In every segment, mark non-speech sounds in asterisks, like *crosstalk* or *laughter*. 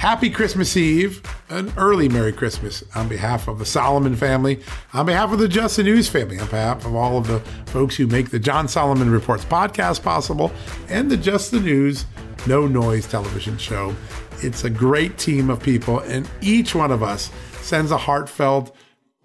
Happy Christmas Eve, an early Merry Christmas on behalf of the Solomon family, on behalf of the Just the News family, on behalf of all of the folks who make the John Solomon Reports podcast possible and the Just the News No Noise television show. It's a great team of people, and each one of us sends a heartfelt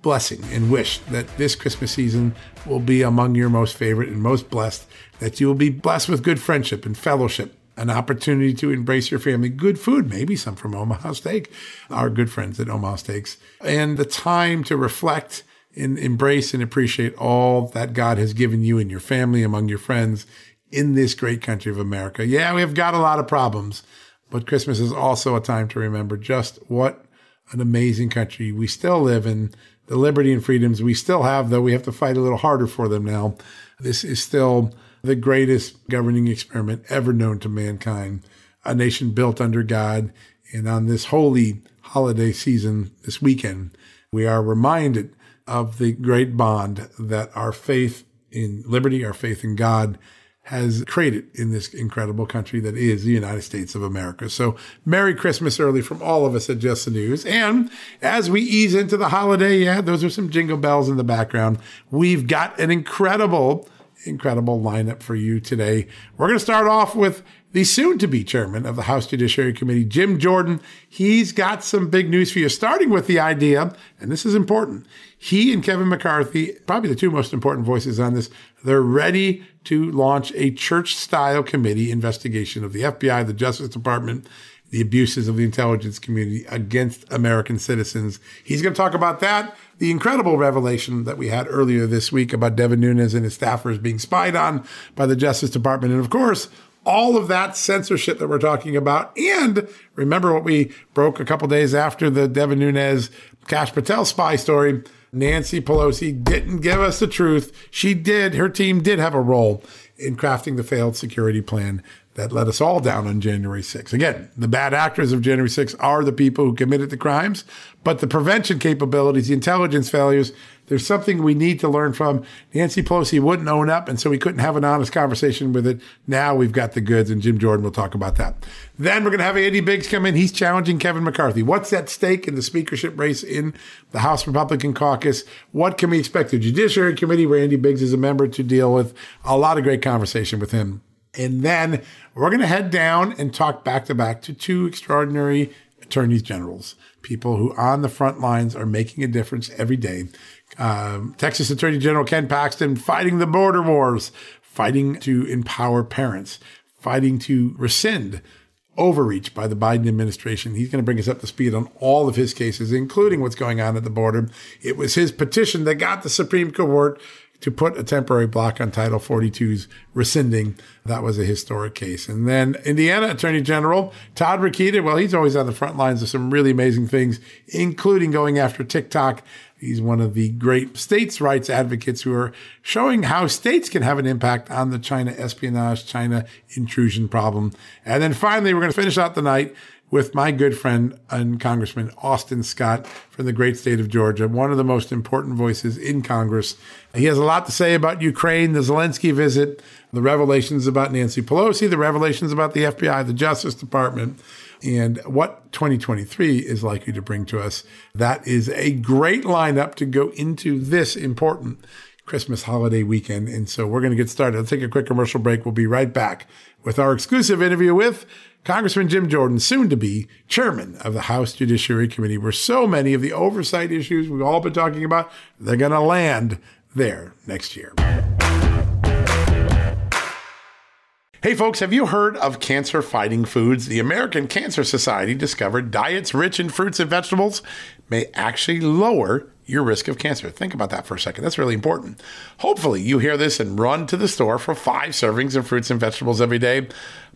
blessing and wish that this Christmas season will be among your most favorite and most blessed, that you will be blessed with good friendship and fellowship an opportunity to embrace your family, good food, maybe some from Omaha Steak, our good friends at Omaha Steaks, and the time to reflect and embrace and appreciate all that God has given you and your family among your friends in this great country of America. Yeah, we have got a lot of problems, but Christmas is also a time to remember just what an amazing country we still live in, the liberty and freedoms we still have, though we have to fight a little harder for them now. This is still the greatest governing experiment ever known to mankind, a nation built under God. And on this holy holiday season, this weekend, we are reminded of the great bond that our faith in liberty, our faith in God, has created in this incredible country that is the United States of America. So Merry Christmas early from all of us at Just the News. And as we ease into the holiday, yeah, those are some jingle bells in the background. We've got an incredible incredible lineup for you today. We're going to start off with the soon to be chairman of the House Judiciary Committee, Jim Jordan. He's got some big news for you, starting with the idea, and this is important. He and Kevin McCarthy, probably the two most important voices on this, they're ready to launch a church style committee investigation of the FBI, the Justice Department, the abuses of the intelligence community against American citizens. He's going to talk about that the incredible revelation that we had earlier this week about Devin Nunes and his staffers being spied on by the Justice Department. And of course, all of that censorship that we're talking about. And remember what we broke a couple days after the Devin Nunes Kash Patel spy story. Nancy Pelosi didn't give us the truth. She did, her team did have a role in crafting the failed security plan that let us all down on January 6th. Again, the bad actors of January 6th are the people who committed the crimes, but the prevention capabilities, the intelligence failures, there's something we need to learn from. Nancy Pelosi wouldn't own up, and so we couldn't have an honest conversation with it. Now we've got the goods, and Jim Jordan will talk about that. Then we're going to have Andy Biggs come in. He's challenging Kevin McCarthy. What's at stake in the speakership race in the House Republican caucus? What can we expect? The Judiciary Committee, where Andy Biggs is a member, to deal with a lot of great conversation with him. And then we're going to head down and talk back to back to two extraordinary attorneys generals, people who on the front lines are making a difference every day. Um, Texas Attorney General Ken Paxton fighting the border wars, fighting to empower parents, fighting to rescind overreach by the Biden administration. He's going to bring us up to speed on all of his cases, including what's going on at the border. It was his petition that got the Supreme Court to put a temporary block on Title 42's rescinding. That was a historic case. And then Indiana Attorney General Todd Rokita, well, he's always on the front lines of some really amazing things, including going after TikTok. He's one of the great states' rights advocates who are showing how states can have an impact on the China espionage, China intrusion problem. And then finally, we're going to finish out the night with my good friend and Congressman Austin Scott from the great state of Georgia, one of the most important voices in Congress. He has a lot to say about Ukraine, the Zelensky visit, the revelations about Nancy Pelosi, the revelations about the FBI, the Justice Department, and what 2023 is likely to bring to us. That is a great lineup to go into this important Christmas holiday weekend. And so we're going to get started. Let's take a quick commercial break. We'll be right back with our exclusive interview with Congressman Jim Jordan, soon to be chairman of the House Judiciary Committee, where so many of the oversight issues we've all been talking about, they're going to land there next year. Hey folks, have you heard of cancer fighting foods? The American Cancer Society discovered diets rich in fruits and vegetables may actually lower your risk of cancer. Think about that for a second. That's really important. Hopefully, you hear this and run to the store for five servings of fruits and vegetables every day.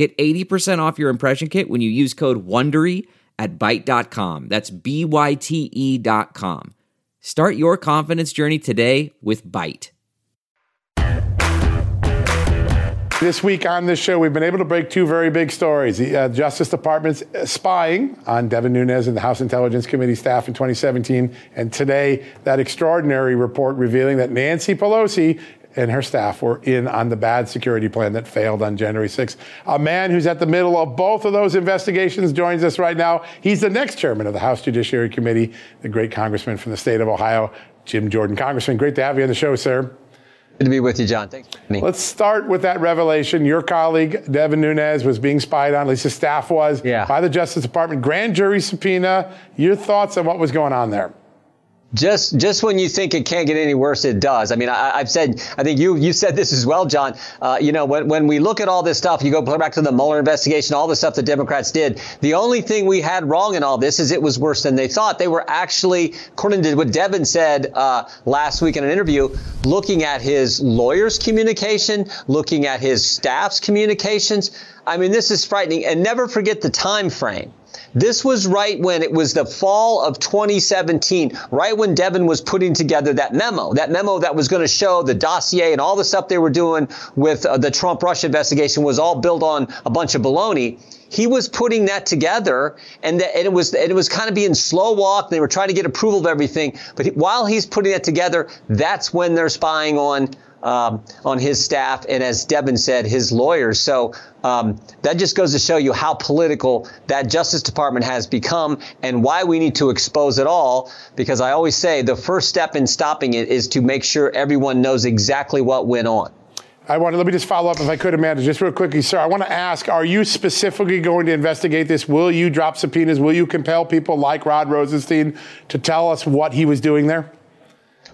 Get 80% off your impression kit when you use code WONDERY at Byte.com. That's B Y T E dot com. Start your confidence journey today with Byte. This week on this show, we've been able to break two very big stories. The uh, Justice Department's spying on Devin Nunes and the House Intelligence Committee staff in 2017, and today, that extraordinary report revealing that Nancy Pelosi and her staff were in on the bad security plan that failed on January 6th. A man who's at the middle of both of those investigations joins us right now. He's the next chairman of the House Judiciary Committee, the great congressman from the state of Ohio, Jim Jordan. Congressman, great to have you on the show, sir. Good to be with you, John. Thanks. Let's start with that revelation. Your colleague, Devin Nunes, was being spied on, at least his staff was, yeah. by the Justice Department. Grand jury subpoena. Your thoughts on what was going on there? Just, just when you think it can't get any worse, it does. I mean, I, have said, I think you, you said this as well, John. Uh, you know, when, when we look at all this stuff, you go back to the Mueller investigation, all the stuff the Democrats did. The only thing we had wrong in all this is it was worse than they thought. They were actually, according to what Devin said uh, last week in an interview, looking at his lawyer's communication, looking at his staff's communications. I mean, this is frightening. And never forget the time frame. This was right when it was the fall of 2017, right when Devin was putting together that memo, that memo that was going to show the dossier and all the stuff they were doing with uh, the Trump Russia investigation was all built on a bunch of baloney he was putting that together and, that, and it was and it was kind of being slow walk. They were trying to get approval of everything. But he, while he's putting that together, that's when they're spying on um, on his staff, and as Devin said, his lawyers. So um, that just goes to show you how political that Justice Department has become and why we need to expose it all. Because I always say the first step in stopping it is to make sure everyone knows exactly what went on. I want to let me just follow up if I could, Amanda, just real quickly, sir. I want to ask: Are you specifically going to investigate this? Will you drop subpoenas? Will you compel people like Rod Rosenstein to tell us what he was doing there?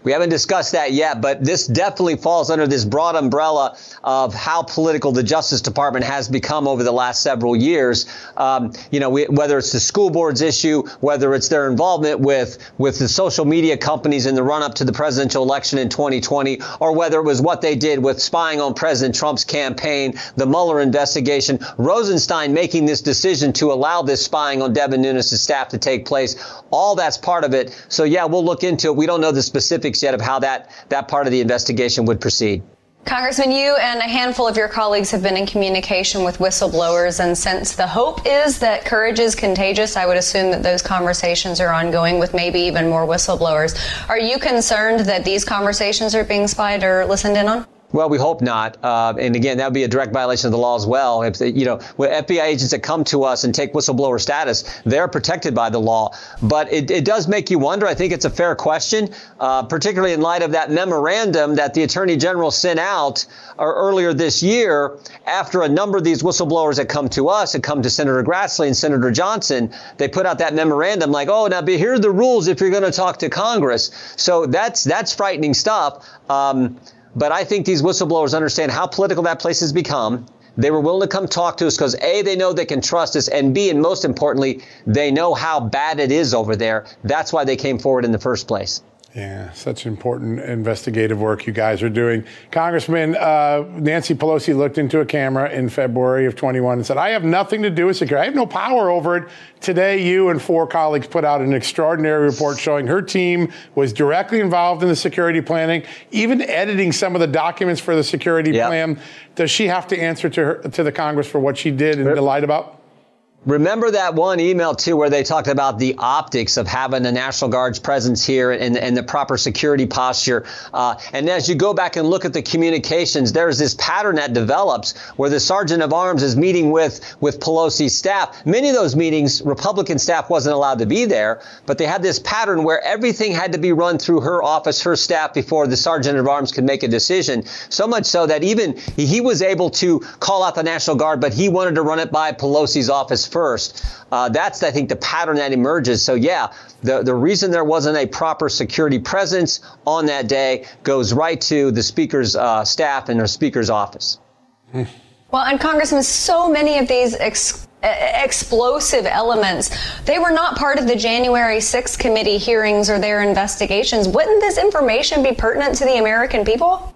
We haven't discussed that yet, but this definitely falls under this broad umbrella of how political the Justice Department has become over the last several years. Um, you know, we, whether it's the school board's issue, whether it's their involvement with with the social media companies in the run up to the presidential election in 2020, or whether it was what they did with spying on President Trump's campaign, the Mueller investigation, Rosenstein making this decision to allow this spying on Devin Nunes' staff to take place. All that's part of it. So yeah, we'll look into it. We don't know the specifics yet of how that, that part of the investigation would proceed. Congressman, you and a handful of your colleagues have been in communication with whistleblowers, and since the hope is that courage is contagious, I would assume that those conversations are ongoing with maybe even more whistleblowers. Are you concerned that these conversations are being spied or listened in on? Well, we hope not. Uh, and again, that would be a direct violation of the law as well. If you know, FBI agents that come to us and take whistleblower status, they're protected by the law. But it, it does make you wonder. I think it's a fair question, uh, particularly in light of that memorandum that the Attorney General sent out uh, earlier this year after a number of these whistleblowers that come to us, had come to Senator Grassley and Senator Johnson. They put out that memorandum like, oh, now be here are the rules if you're going to talk to Congress. So that's that's frightening stuff. Um, but I think these whistleblowers understand how political that place has become. They were willing to come talk to us because A, they know they can trust us, and B, and most importantly, they know how bad it is over there. That's why they came forward in the first place. Yeah, such important investigative work you guys are doing. Congressman, uh, Nancy Pelosi looked into a camera in February of 21 and said, I have nothing to do with security. I have no power over it. Today, you and four colleagues put out an extraordinary report showing her team was directly involved in the security planning, even editing some of the documents for the security yep. plan. Does she have to answer to, her, to the Congress for what she did and lied about? Remember that one email too, where they talked about the optics of having the National Guard's presence here and, and the proper security posture. Uh, and as you go back and look at the communications, there's this pattern that develops where the sergeant of arms is meeting with with Pelosi's staff. Many of those meetings, Republican staff wasn't allowed to be there, but they had this pattern where everything had to be run through her office, her staff, before the sergeant of arms could make a decision. So much so that even he was able to call out the National Guard, but he wanted to run it by Pelosi's office first. Uh, that's, I think, the pattern that emerges. So, yeah, the, the reason there wasn't a proper security presence on that day goes right to the speaker's uh, staff and the speaker's office. Well, and Congressman, so many of these ex- explosive elements, they were not part of the January 6th committee hearings or their investigations. Wouldn't this information be pertinent to the American people?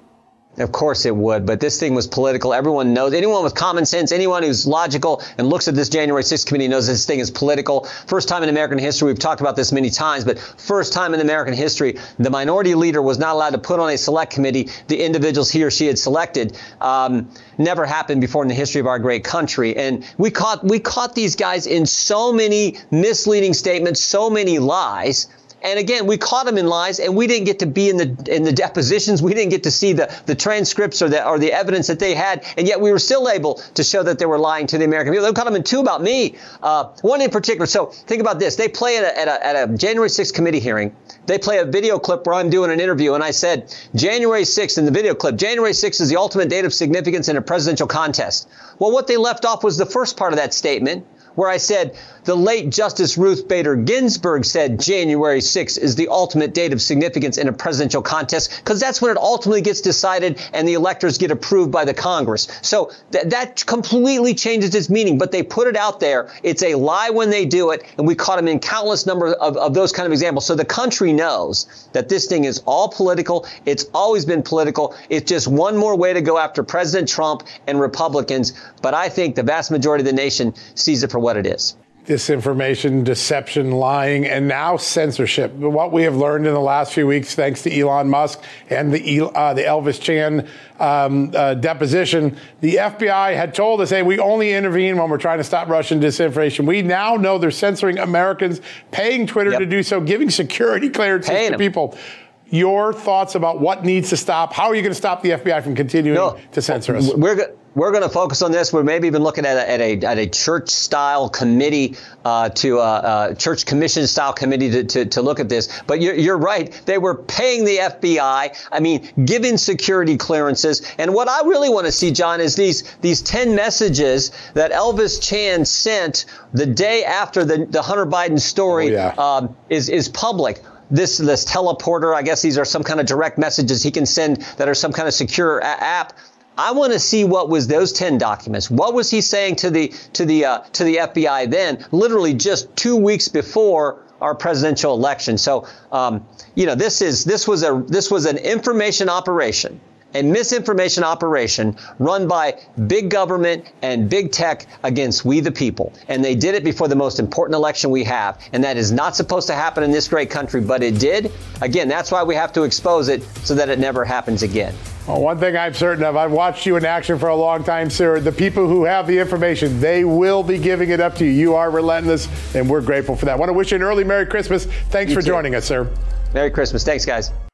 Of course it would, but this thing was political. Everyone knows, anyone with common sense, anyone who's logical and looks at this January 6th committee knows this thing is political. First time in American history, we've talked about this many times, but first time in American history, the minority leader was not allowed to put on a select committee the individuals he or she had selected. Um, never happened before in the history of our great country. And we caught, we caught these guys in so many misleading statements, so many lies and again, we caught them in lies, and we didn't get to be in the in the depositions. We didn't get to see the, the transcripts or the or the evidence that they had, and yet we were still able to show that they were lying to the American people. They caught them in two about me, uh, one in particular. So think about this: they play at a, at a, at a January 6th committee hearing. They play a video clip where I'm doing an interview, and I said January 6th in the video clip. January 6th is the ultimate date of significance in a presidential contest. Well, what they left off was the first part of that statement where I said the late Justice Ruth Bader Ginsburg said January 6th is the ultimate date of significance in a presidential contest because that's when it ultimately gets decided and the electors get approved by the Congress. So th- that completely changes its meaning, but they put it out there. It's a lie when they do it, and we caught them in countless number of, of those kind of examples. So the country knows that this thing is all political. It's always been political. It's just one more way to go after President Trump and Republicans. But I think the vast majority of the nation sees it for what it is disinformation, deception, lying, and now censorship. What we have learned in the last few weeks, thanks to Elon Musk and the uh, the Elvis Chan um, uh, deposition, the FBI had told us, "Hey, we only intervene when we're trying to stop Russian disinformation." We now know they're censoring Americans, paying Twitter yep. to do so, giving security clearances paying to them. people your thoughts about what needs to stop. How are you going to stop the FBI from continuing no, to censor us? We're we're going to focus on this. We're maybe even looking at a, at a, at a church style committee uh, to a, uh, a, church commission style committee to, to, to, look at this. But you're, you're right. They were paying the FBI. I mean, giving security clearances. And what I really want to see, John, is these these ten messages that Elvis Chan sent the day after the, the Hunter Biden story oh, yeah. um, is is public this this teleporter. I guess these are some kind of direct messages he can send that are some kind of secure a- app. I want to see what was those 10 documents. What was he saying to the to the uh, to the FBI then, literally just two weeks before our presidential election? So, um, you know, this is this was a this was an information operation a misinformation operation run by big government and big tech against we the people. And they did it before the most important election we have. And that is not supposed to happen in this great country, but it did. Again, that's why we have to expose it so that it never happens again. Well, one thing I'm certain of, I've watched you in action for a long time, sir. The people who have the information, they will be giving it up to you. You are relentless, and we're grateful for that. I want to wish you an early Merry Christmas. Thanks you for too. joining us, sir. Merry Christmas. Thanks, guys.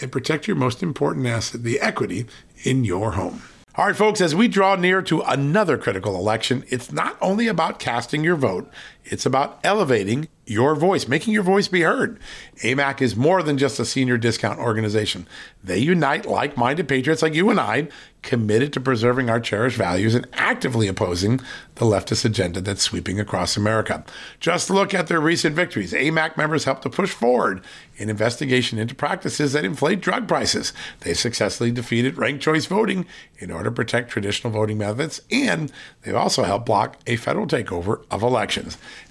and protect your most important asset, the equity in your home. All right, folks, as we draw near to another critical election, it's not only about casting your vote, it's about elevating your voice, making your voice be heard. AMAC is more than just a senior discount organization. They unite like minded patriots like you and I, committed to preserving our cherished values and actively opposing the leftist agenda that's sweeping across America. Just look at their recent victories. AMAC members helped to push forward an investigation into practices that inflate drug prices. They successfully defeated ranked choice voting in order to protect traditional voting methods, and they've also helped block a federal takeover of elections.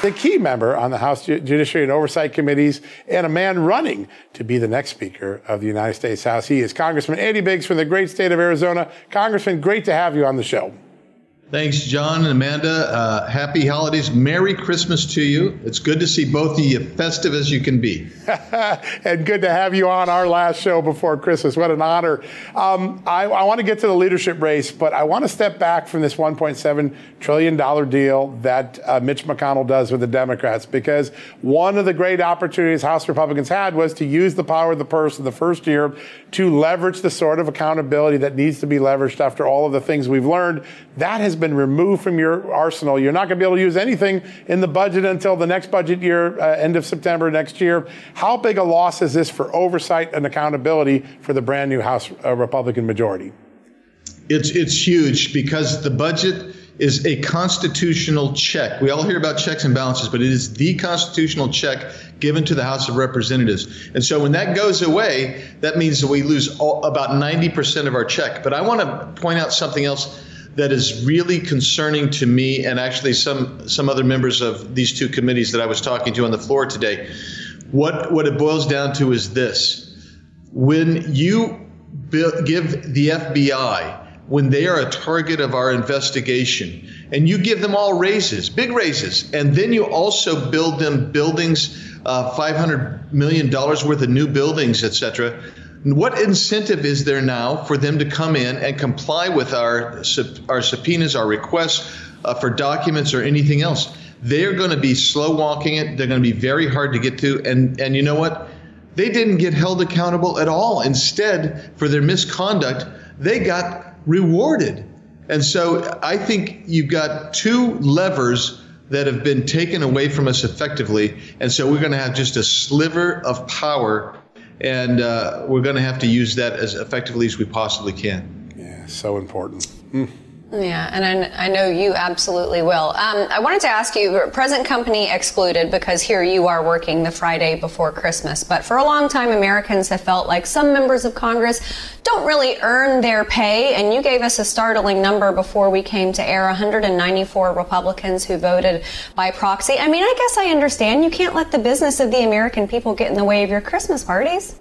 The key member on the House Judiciary and Oversight Committees and a man running to be the next Speaker of the United States House. He is Congressman Andy Biggs from the great state of Arizona. Congressman, great to have you on the show. Thanks, John and Amanda. Uh, happy holidays. Merry Christmas to you. It's good to see both of you festive as you can be. *laughs* and good to have you on our last show before Christmas. What an honor. Um, I, I want to get to the leadership race, but I want to step back from this $1.7 trillion deal that uh, Mitch McConnell does with the Democrats because one of the great opportunities House Republicans had was to use the power of the purse in the first year to leverage the sort of accountability that needs to be leveraged after all of the things we've learned. That has been removed from your arsenal. You're not going to be able to use anything in the budget until the next budget year, uh, end of September next year. How big a loss is this for oversight and accountability for the brand new House uh, Republican majority? It's it's huge because the budget is a constitutional check. We all hear about checks and balances, but it is the constitutional check given to the House of Representatives. And so when that goes away, that means that we lose all, about 90% of our check. But I want to point out something else that is really concerning to me and actually some some other members of these two committees that I was talking to on the floor today. What what it boils down to is this. When you give the FBI when they are a target of our investigation and you give them all raises, big raises, and then you also build them buildings, uh, $500 million worth of new buildings, et cetera. What incentive is there now for them to come in and comply with our, our subpoenas, our requests uh, for documents or anything else? They're going to be slow walking it. They're going to be very hard to get to. And, and you know what? They didn't get held accountable at all. Instead, for their misconduct, they got rewarded. And so I think you've got two levers that have been taken away from us effectively. And so we're going to have just a sliver of power, and uh, we're going to have to use that as effectively as we possibly can. Yeah, so important. Mm. Yeah, and I, I, know you absolutely will. Um, I wanted to ask you, present company excluded, because here you are working the Friday before Christmas. But for a long time, Americans have felt like some members of Congress don't really earn their pay. And you gave us a startling number before we came to air 194 Republicans who voted by proxy. I mean, I guess I understand you can't let the business of the American people get in the way of your Christmas parties.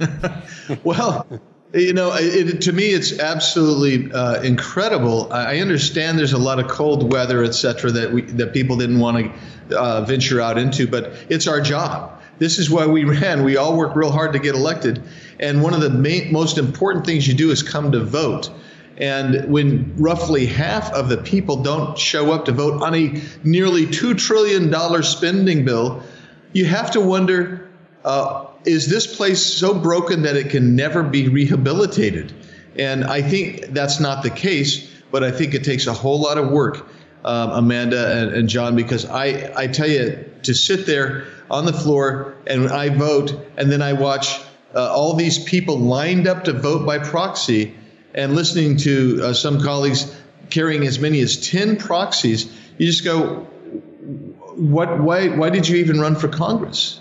*laughs* well, you know, it, to me, it's absolutely uh, incredible. I understand there's a lot of cold weather, et cetera, that we, that people didn't want to uh, venture out into, but it's our job. This is why we *laughs* ran. We all work real hard to get elected, and one of the main, most important things you do is come to vote. And when roughly half of the people don't show up to vote on a nearly two trillion dollar spending bill, you have to wonder. Uh, is this place so broken that it can never be rehabilitated? And I think that's not the case, but I think it takes a whole lot of work, um, Amanda and, and, John, because I, I tell you, to sit there on the floor and I vote, and then I watch uh, all these people lined up to vote by proxy, and listening to uh, some colleagues carrying as many as 10 proxies, you just go, what, why, why did you even run for Congress?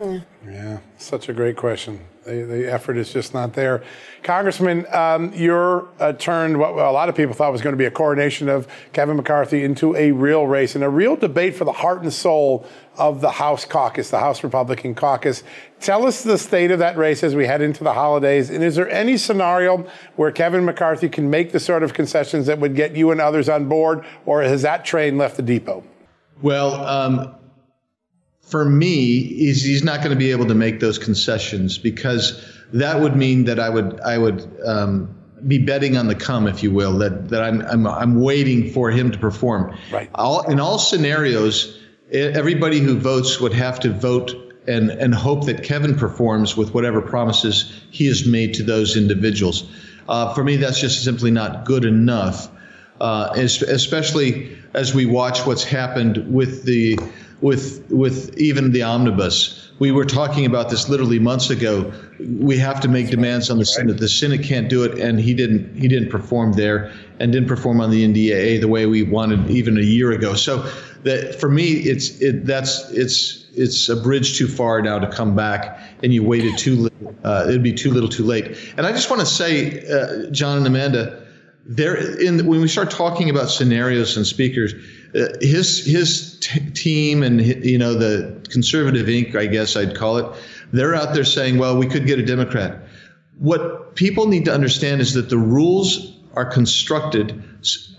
Yeah. yeah, such a great question. The, the effort is just not there. Congressman, um, you're uh, turned what a lot of people thought was going to be a coronation of Kevin McCarthy into a real race and a real debate for the heart and soul of the House caucus, the House Republican caucus. Tell us the state of that race as we head into the holidays. And is there any scenario where Kevin McCarthy can make the sort of concessions that would get you and others on board, or has that train left the depot? Well, um, for me is he's not going to be able to make those concessions because that would mean that I would I would um, be betting on the come, if you will, that that I'm I'm, I'm waiting for him to perform. Right. All, in all scenarios, everybody who votes would have to vote and and hope that Kevin performs with whatever promises he has made to those individuals. Uh, for me, that's just simply not good enough. Uh, especially as we watch what's happened with the with with even the omnibus. We were talking about this literally months ago. We have to make demands on the Senate. The Senate can't do it, and he didn't. He didn't perform there, and didn't perform on the NDAA the way we wanted even a year ago. So, that for me, it's it that's it's it's a bridge too far now to come back, and you waited too little. Uh, it'd be too little, too late. And I just want to say, uh, John and Amanda, there in when we start talking about scenarios and speakers uh, his his t- team and you know the conservative Inc. I guess I'd call it. They're out there saying, "Well, we could get a Democrat." What people need to understand is that the rules are constructed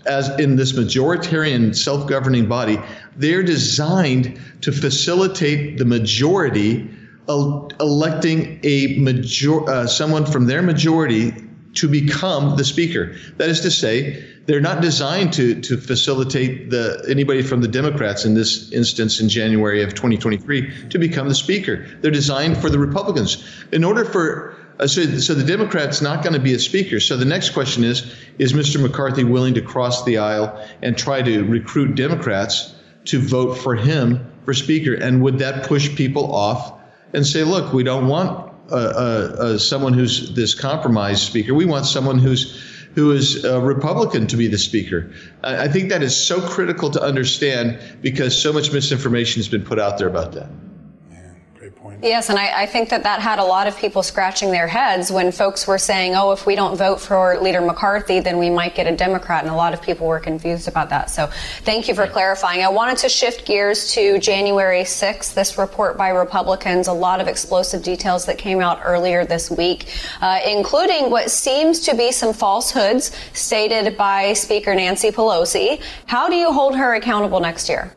as in this majoritarian self-governing body. They're designed to facilitate the majority electing a major uh, someone from their majority to become the speaker. That is to say, they're not designed to to facilitate the anybody from the Democrats in this instance in January of 2023 to become the speaker. They're designed for the Republicans. In order for uh, so, so the Democrat's not going to be a speaker. So the next question is: Is Mr. McCarthy willing to cross the aisle and try to recruit Democrats to vote for him for speaker? And would that push people off and say, "Look, we don't want uh, uh, uh, someone who's this compromised speaker. We want someone who's who is a Republican to be the speaker. I think that is so critical to understand because so much misinformation has been put out there about that. Yes, and I, I, think that that had a lot of people scratching their heads when folks were saying, oh, if we don't vote for Leader McCarthy, then we might get a Democrat. And a lot of people were confused about that. So thank you for clarifying. I wanted to shift gears to January 6th, this report by Republicans, a lot of explosive details that came out earlier this week, uh, including what seems to be some falsehoods stated by Speaker Nancy Pelosi. How do you hold her accountable next year?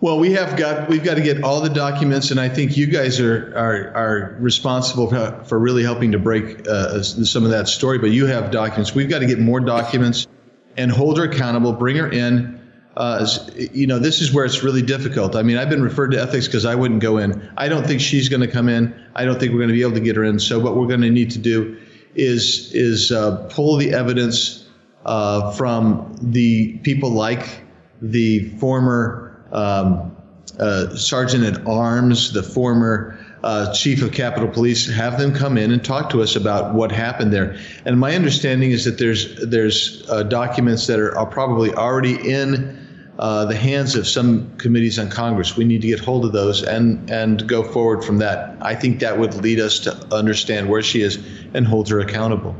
Well, we have got we've got to get all the documents, and I think you guys are are, are responsible for, for really helping to break uh, some of that story. But you have documents. We've got to get more documents and hold her accountable. Bring her in. Uh, you know, this is where it's really difficult. I mean, I've been referred to ethics because I wouldn't go in. I don't think she's going to come in. I don't think we're going to be able to get her in. So what we're going to need to do is is uh, pull the evidence uh, from the people like the former um, uh, sergeant at arms, the former uh, chief of Capitol Police, have them come in and talk to us about what happened there. And my understanding is that there's there's uh, documents that are, are, probably already in uh, the hands of some committees on Congress. We need to get hold of those and and go forward from that. I think that would lead us to understand where she is and hold her accountable.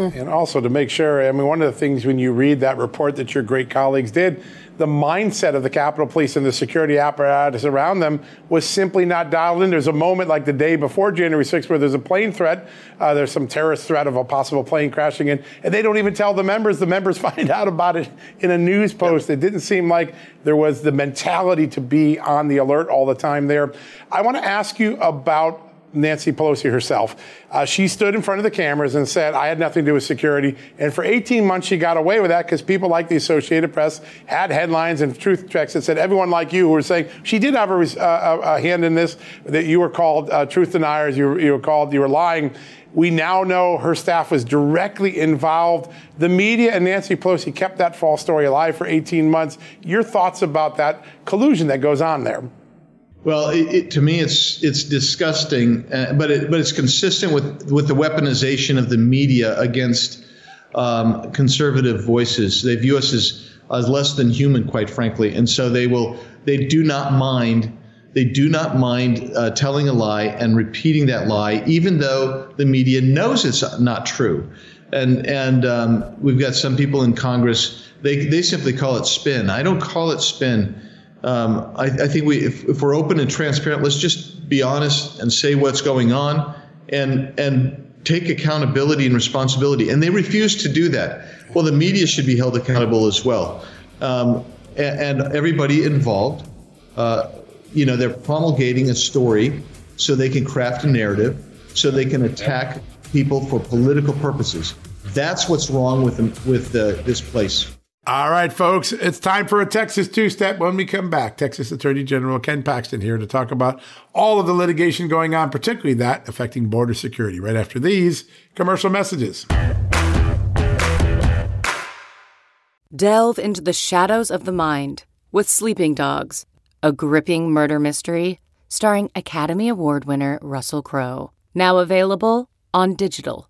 *laughs* And also to make sure. I mean, one of the things when you read that report that your great colleagues did the mindset of the Capitol Police and the security apparatus around them was simply not dialed in. There's a moment like the day before January 6th where there's a plane threat. Uh, there's some terrorist threat of a possible plane crashing in, and they don't even tell the members. The members *laughs* find out about it in a news post. It didn't seem like there was the mentality to be on the alert all the time there. I want to ask you about Nancy Pelosi herself. Uh, she stood in front of the cameras and said, I had nothing to do with security. And for 18 months, she got away with that because people like the Associated Press had headlines and truth checks that said, everyone like you who were saying she did have a, uh, a hand in this, that you were called uh, truth deniers, you you were called, you were lying. We now know her staff was directly involved. The media and Nancy Pelosi kept that false story alive for 18 months. Your thoughts about that collusion that goes on there? Well, it, it, to me, it's it's disgusting, uh, but it, but it's consistent with with the weaponization of the media against um, conservative voices. They view us as as less than human, quite frankly, and so they will they do not mind they do not mind uh, telling a lie and repeating that lie, even though the media knows it's not true. And and um, we've got some people in Congress. They they simply call it spin. I don't call it spin. Um, I, I, think we, if, if, we're open and transparent, let's just be honest and say what's going on, and and take accountability and responsibility. And they refuse to do that. Well, the media should be held accountable as well, um, and, and, everybody involved. Uh, you know, they're promulgating a story so they can craft a narrative, so they can attack people for political purposes. That's what's wrong with them, with the, this place. All right, folks, it's time for a Texas two step when we come back. Texas Attorney General Ken Paxton here to talk about all of the litigation going on, particularly that affecting border security, right after these commercial messages. Delve into the shadows of the mind with Sleeping Dogs, a gripping murder mystery starring Academy Award winner Russell Crowe. Now available on digital.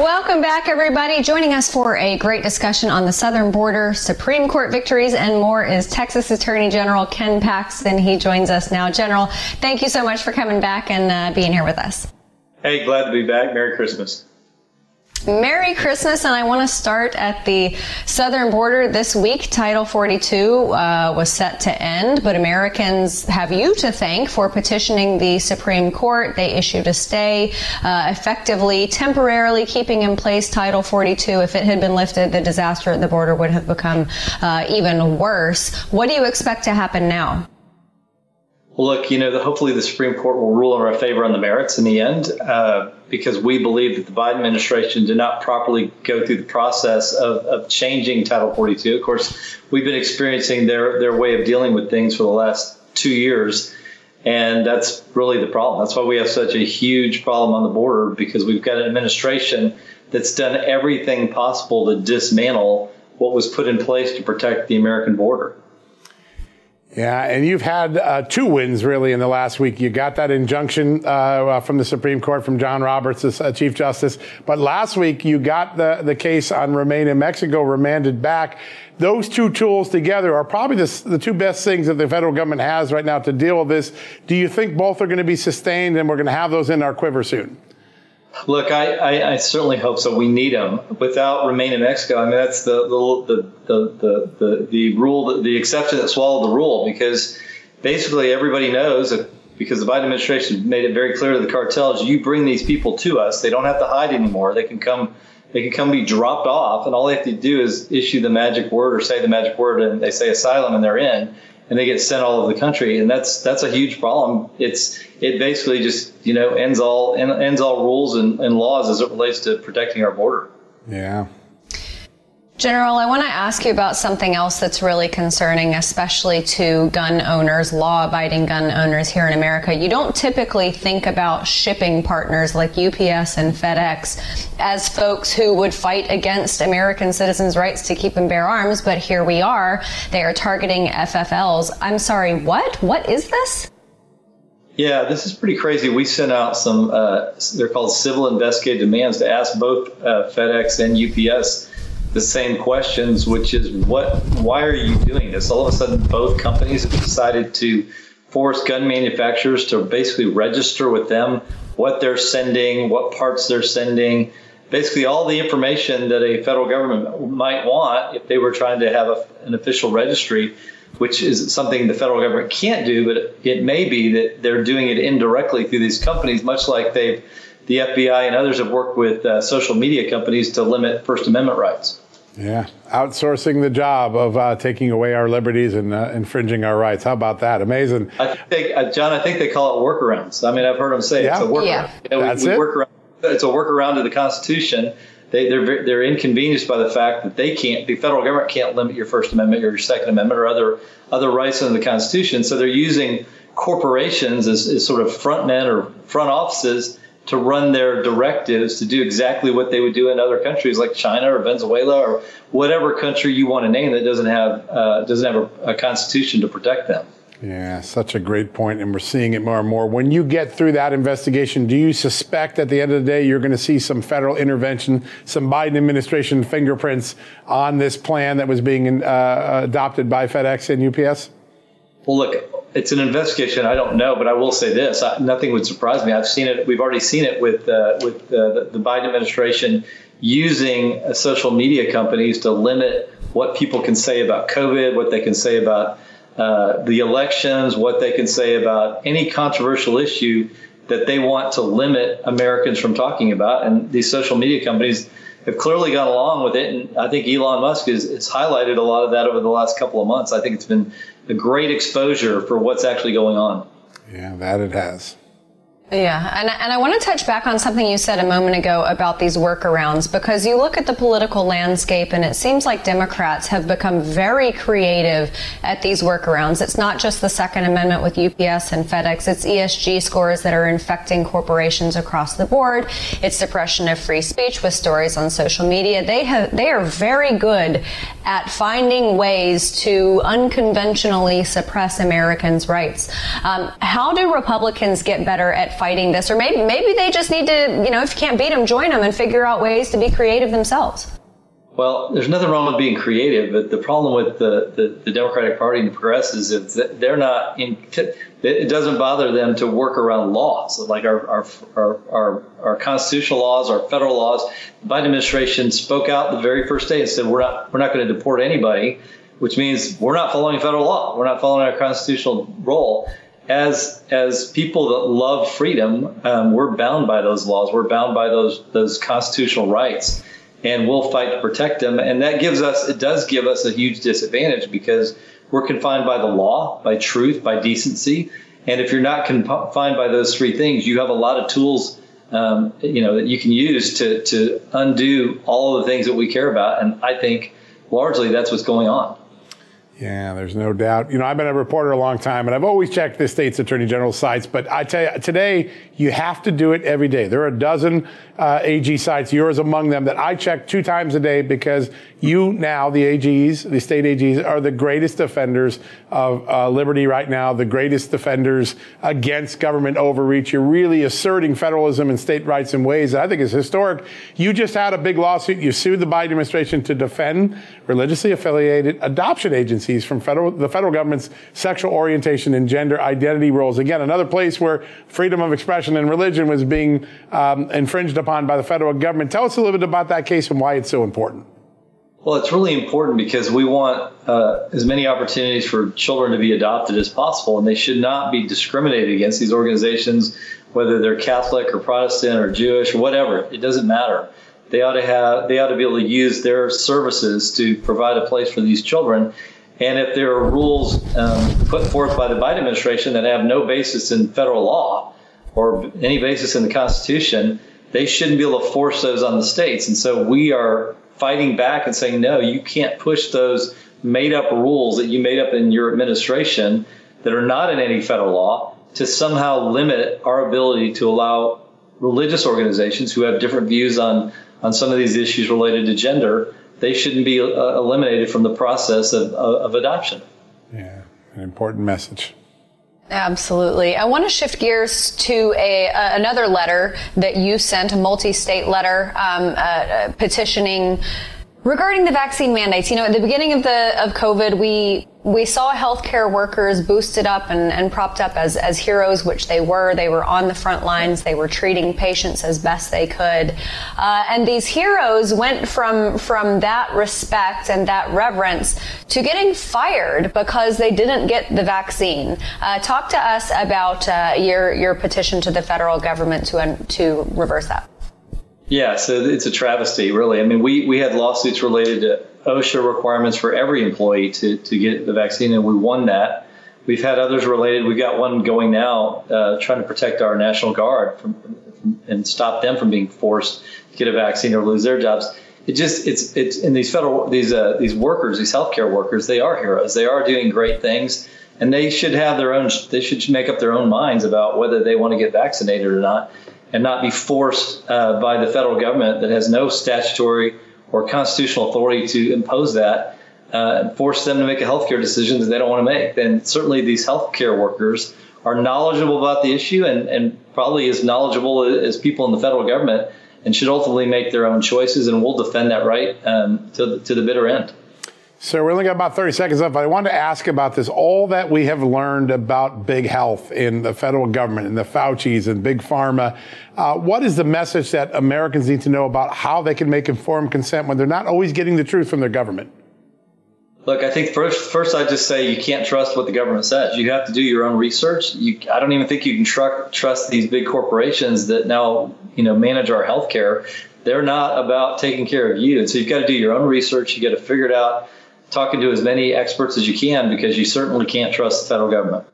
Welcome back, everybody. Joining us for a great discussion on the southern border, Supreme Court victories, and more is Texas Attorney General Ken Paxton. He joins us now. General, thank you so much for coming back and uh, being here with us. Hey, glad to be back. Merry Christmas. Merry Christmas, and I want to start at the southern border. This week, Title 42 uh, was set to end, but Americans have you to thank for petitioning the Supreme Court. They issued a stay, uh, effectively, temporarily keeping in place Title 42. If it had been lifted, the disaster at the border would have become uh, even worse. What do you expect to happen now? Look, you know, the, hopefully the Supreme Court will rule in our favor on the merits in the end, uh, because we believe that the Biden administration did not properly go through the process of, of changing Title 42. Of course, we've been experiencing their their way of dealing with things for the last two years, and that's really the problem. That's why we have such a huge problem on the border because we've got an administration that's done everything possible to dismantle what was put in place to protect the American border. Yeah, and you've had uh, two wins really in the last week. You got that injunction uh, from the Supreme Court from John Roberts as uh, Chief Justice, but last week you got the the case on Remain in Mexico remanded back. Those two tools together are probably the, the two best things that the federal government has right now to deal with this. Do you think both are going to be sustained, and we're going to have those in our quiver soon? Look, I, I, I, certainly hope so. We need them. Without Remain in Mexico, I mean, that's the the the the the, the rule, the exception that swallowed the rule, because basically everybody knows that because the Biden administration made it very clear to the cartels, you bring these people to us, they don't have to hide anymore. They can come, they can come be dropped off, and all they have to do is issue the magic word or say the magic word, and they say asylum, and they're in and they get sent all over the country, and that's that's a huge problem. It's it basically just you know ends all ends all rules and, and laws as it relates to protecting our border. Yeah, General, I want to ask you about something else that's really concerning, especially to gun owners, law abiding gun owners here in America. You don't typically think about shipping partners like UPS and FedEx as folks who would fight against American citizens' rights to keep and bear arms, but here we are. They are targeting FFLs. I'm sorry, what? What is this? Yeah, this is pretty crazy. We sent out some, uh, they're called civil investigative demands to ask both uh, FedEx and UPS the same questions, which is what, why are you doing this? All of a sudden, both companies have decided to force gun manufacturers to basically register with them what they're sending, what parts they're sending, basically all the information that a federal government might want if they were trying to have a, an official registry, which is something the federal government can't do, but it may be that they're doing it indirectly through these companies, much like they've the FBI and others have worked with uh, social media companies to limit First Amendment rights. Yeah, outsourcing the job of uh, taking away our liberties and uh, infringing our rights. How about that? Amazing. I think, uh, John, I think they call it workarounds. I mean, I've heard them say yeah. it's a workaround. Yeah. You know, That's we, we it. Work around, it's a workaround to the Constitution. They, they're they're inconvenienced by the fact that they can't. The federal government can't limit your First Amendment or your Second Amendment or other other rights under the Constitution. So they're using corporations as, as sort of front men or front offices to run their directives to do exactly what they would do in other countries like China or Venezuela or whatever country you want to name that doesn't have uh, doesn't have a, a constitution to protect them. Yeah, such a great point, and we're seeing it more and more. When you get through that investigation, do you suspect at the end of the day you're going to see some federal intervention, some Biden administration fingerprints on this plan that was being uh, adopted by FedEx and UPS? Well, look, it's an investigation. I don't know, but I will say this: I, nothing would surprise me. I've seen it. We've already seen it with uh, with uh, the, the, Biden administration using uh, social media companies to limit what people can say about COVID, what they can say about uh, the elections, what they can say about any controversial issue that they want to limit Americans from talking about. And these social media companies have clearly gone along with it. And I think Elon Musk has, has highlighted a lot of that over the last couple of months. I think it's been a great exposure for what's actually going on. Yeah, that it has. Yeah, and, and I want to touch back on something you said a moment ago about these workarounds because you look at the political landscape and it seems like Democrats have become very creative at these workarounds. It's not just the Second Amendment with UPS and FedEx, it's ESG scores that are infecting corporations across the board. It's suppression of free speech with stories on social media. They have they are very good at finding ways to unconventionally suppress Americans' rights. Um, how do Republicans get better at fighting this, or maybe maybe they just need to, you know, if you can't beat them, join them and figure out ways to be creative themselves. Well, there's nothing wrong with being creative, but the problem with the, the, the Democratic Party and the progressives is that they're not in. It doesn't bother them to work around laws like our our, our, our, our constitutional laws, our federal laws. The Biden administration spoke out the very first day and said we're not we're not going to deport anybody, which means we're not following federal law. We're not following our constitutional role as as people that love freedom, um, we're bound by those laws. We're bound by those those constitutional rights and we'll fight to protect them. And that gives us, it does give us a huge disadvantage because we're confined by the law, by truth, by decency. And if you're not confined by those three things, you have a lot of tools, um, you know, that you can use to to undo all of the things that we care about. And I think largely that's what's going on. Yeah, there's no doubt. You know, I've been a reporter a long time, and I've always checked the state's attorney general sites. But I tell you, today you have to do it every day. There are a dozen uh, AG sites, yours among them, that I check two times a day because you now, the AGs, the state AGs, are the greatest defenders of uh, liberty right now, the greatest defenders against government overreach. You're really asserting federalism and state rights in ways that I think is historic. You just had a big lawsuit. You sued the Biden administration to defend religiously affiliated adoption agencies from federal, the federal government's sexual orientation and gender identity rules. Again, another place where freedom of expression and religion was being um, infringed upon by the federal government. Tell us a little bit about that case and why it's so important. Well, it's really important because we want uh, as many opportunities for children to be adopted as possible, and they should not be discriminated against. These organizations, whether they're Catholic or Protestant or Jewish or whatever, it doesn't matter. They ought to have, they ought to be able to use their services to provide a place for these children. And if there are rules um, put forth by the Biden administration that have no basis in federal law or any basis in the Constitution, they shouldn't be able to force those on the states. And so we are fighting back and saying, no, you can't push those made up rules that you made up in your administration that are not in any federal law to somehow limit our ability to allow religious organizations who have different views on, on some of these issues related to gender they shouldn't be uh, eliminated from the process of, of adoption. Yeah, an important message. Absolutely. I want to shift gears to a, uh, another letter that you sent, a multi-state letter um, uh, petitioning regarding the vaccine mandates. You know, at the beginning of the of COVID, we we saw healthcare workers boosted up and, and propped up as, as heroes, which they were. They were on the front lines. They were treating patients as best they could. Uh, and these heroes went from, from that respect and that reverence to getting fired because they didn't get the vaccine. Uh, talk to us about uh, your, your petition to the federal government to, to reverse that. Yeah, so it's a travesty, really. I mean, we, we had lawsuits related to OSHA requirements for every employee to, to get the vaccine, and we won that. We've had others related. We've got one going now, uh, trying to protect our National Guard from, from, and stop them from being forced to get a vaccine or lose their jobs. It just it's it's in these federal these uh, these workers, these healthcare workers, they are heroes. They are doing great things, and they should have their own. They should make up their own minds about whether they want to get vaccinated or not and not be forced uh, by the federal government that has no statutory or constitutional authority to impose that uh, and force them to make a healthcare decision that they don't want to make. Then certainly these healthcare workers are knowledgeable about the issue and, and probably as knowledgeable as people in the federal government and should ultimately make their own choices. And we'll defend that right um, to, the, to the bitter end. So we only got about 30 seconds left. I wanted to ask about this. All that we have learned about big health in the federal government and the Fauci's and big pharma. Uh, what is the message that Americans need to know about how they can make informed consent when they're not always getting the truth from their government? Look, I think first, first I just say you can't trust what the government says. You have to do your own research. You, I don't even think you can tr- trust these big corporations that now, you know, manage our healthcare. They're not about taking care of you, and so you've got to do your own research. You got to figure it out talking to as many experts as you can because you certainly can't trust the federal government.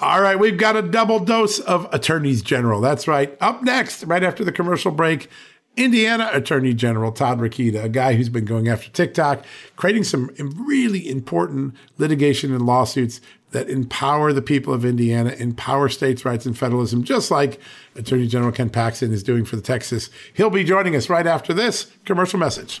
All right, we've got a double dose of attorneys general. That's right. Up next, right after the commercial break, Indiana Attorney General Todd Rokita, a guy who's been going after TikTok, creating some really important litigation and lawsuits that empower the people of Indiana, empower states' rights and federalism, just like Attorney General Ken Paxton is doing for the Texas. He'll be joining us right after this commercial message.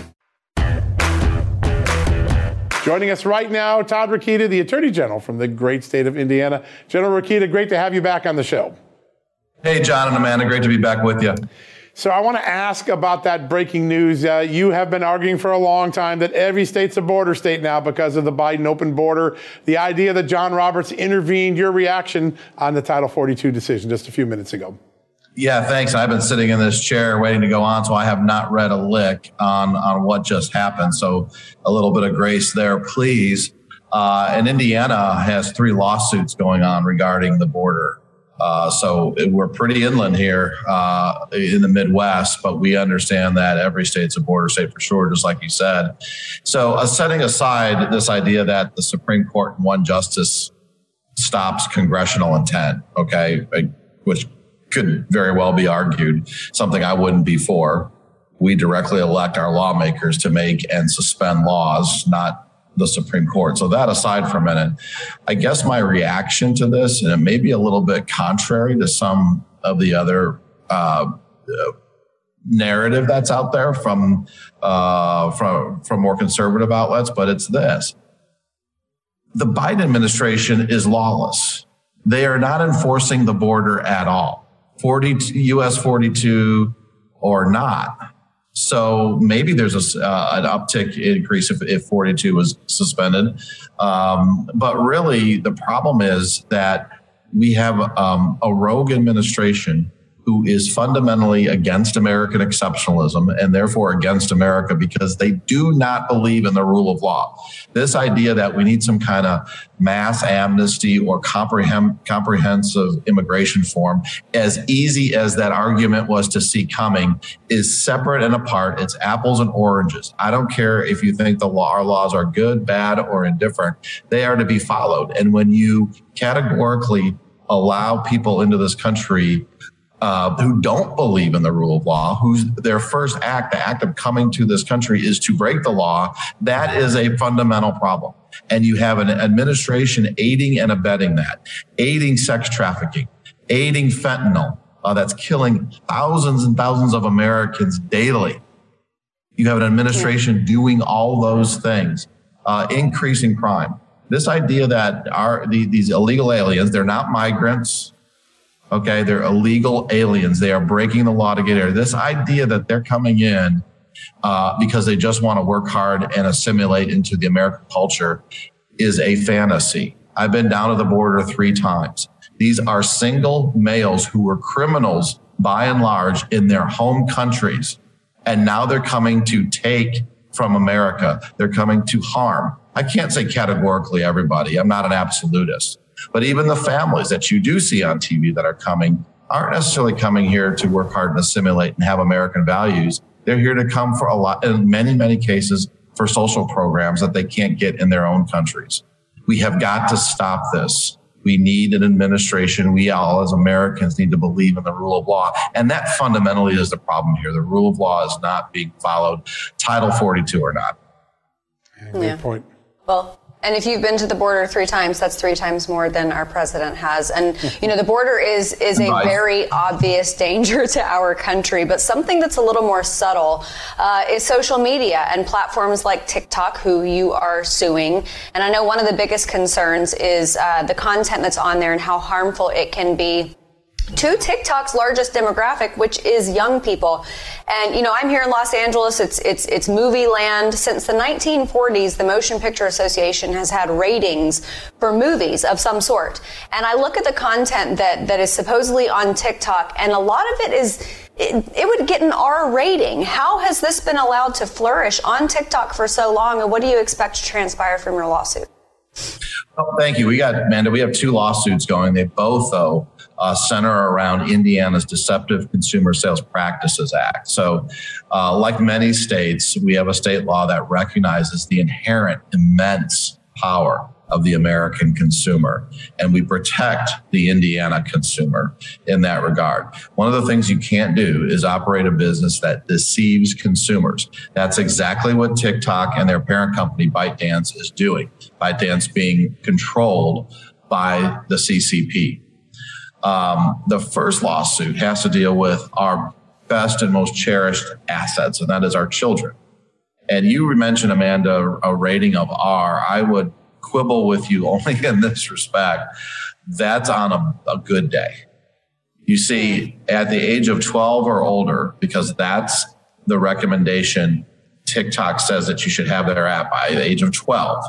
Joining us right now, Todd Rokita, the Attorney General from the great state of Indiana. General Rokita, great to have you back on the show. Hey, John and Amanda, great to be back with you. So I want to ask about that breaking news. Uh, you have been arguing for a long time that every state's a border state now because of the Biden open border. The idea that John Roberts intervened, your reaction on the Title 42 decision just a few minutes ago. Yeah, thanks. I've been sitting in this chair waiting to go on, so I have not read a lick on, on what just happened. So a little bit of grace there, please. Uh, and Indiana has three lawsuits going on regarding the border. Uh, so we're pretty inland here uh, in the Midwest, but we understand that every state's a border state for sure, just like you said. So, uh, setting aside this idea that the Supreme Court in one justice stops congressional intent, okay, which could very well be argued, something I wouldn't be for. We directly elect our lawmakers to make and suspend laws, not the Supreme Court. So that aside for a minute, I guess my reaction to this, and it may be a little bit contrary to some of the other uh, narrative that's out there from uh, from from more conservative outlets, but it's this: the Biden administration is lawless. They are not enforcing the border at all. 40 US 42 or not so maybe there's a, uh, an uptick increase if, if 42 was suspended. Um, but really, the problem is that we have um, a rogue administration who is fundamentally against American exceptionalism and therefore against America because they do not believe in the rule of law. This idea that we need some kind of mass amnesty or comprehensive immigration form, as easy as that argument was to see coming, is separate and apart. It's apples and oranges. I don't care if you think the law, our laws are good, bad, or indifferent. They are to be followed. And when you categorically allow people into this country uh, who don't believe in the rule of law, whose their first act, the act of coming to this country, is to break the law, that is a fundamental problem. And you have an administration aiding and abetting that, aiding sex trafficking, aiding fentanyl uh, that's killing thousands and thousands of Americans daily. You have an administration doing all those things, uh, increasing crime. This idea that our the, these illegal aliens, they're not migrants, Okay, they're illegal aliens. They are breaking the law to get here. This idea that they're coming in uh, because they just want to work hard and assimilate into the American culture is a fantasy. I've been down to the border three times. These are single males who were criminals by and large in their home countries. And now they're coming to take from America. They're coming to harm. I can't say categorically everybody. I'm not an absolutist. But even the families that you do see on TV that are coming aren't necessarily coming here to work hard and assimilate and have American values. They're here to come for a lot, in many, many cases, for social programs that they can't get in their own countries. We have got to stop this. We need an administration. We all, as Americans, need to believe in the rule of law. And that fundamentally is the problem here. The rule of law is not being followed, Title 42 or not. Yeah, great point. Well, and if you've been to the border three times, that's three times more than our president has. And you know, the border is is a very obvious *laughs* danger to our country. But something that's a little more subtle uh, is social media and platforms like TikTok, who you are suing. And I know one of the biggest concerns is uh, the content that's on there and how harmful it can be to TikTok's largest demographic, which is young people. And you know, I'm here in Los Angeles. It's it's it's movie land. Since the 1940s, the Motion Picture Association has had ratings for movies of some sort. And I look at the content that that is supposedly on TikTok, and a lot of it is it, it, would get an R rating. How has this been allowed to flourish on TikTok for so long, and what do you expect to transpire from your lawsuit? Oh, thank you. We got Amanda. We have two lawsuits going. They both, though, uh, center around Indiana's Deceptive Consumer Sales Practices Act. So, uh, like many states, we have a state law that recognizes the inherent immense power of the American consumer. And we protect the Indiana consumer in that regard. One of the things you can't do is operate a business that deceives consumers. That's exactly what TikTok and their parent company, ByteDance, is doing. ByteDance being controlled by the CCP. Um, the first lawsuit has to deal with our best and most cherished assets, and that is our children. And you mentioned, Amanda, a rating of R. I would quibble with you *laughs* only in this respect. That's on a, a good day. You see, at the age of 12 or older, because that's the recommendation TikTok says that you should have their app by the age of 12,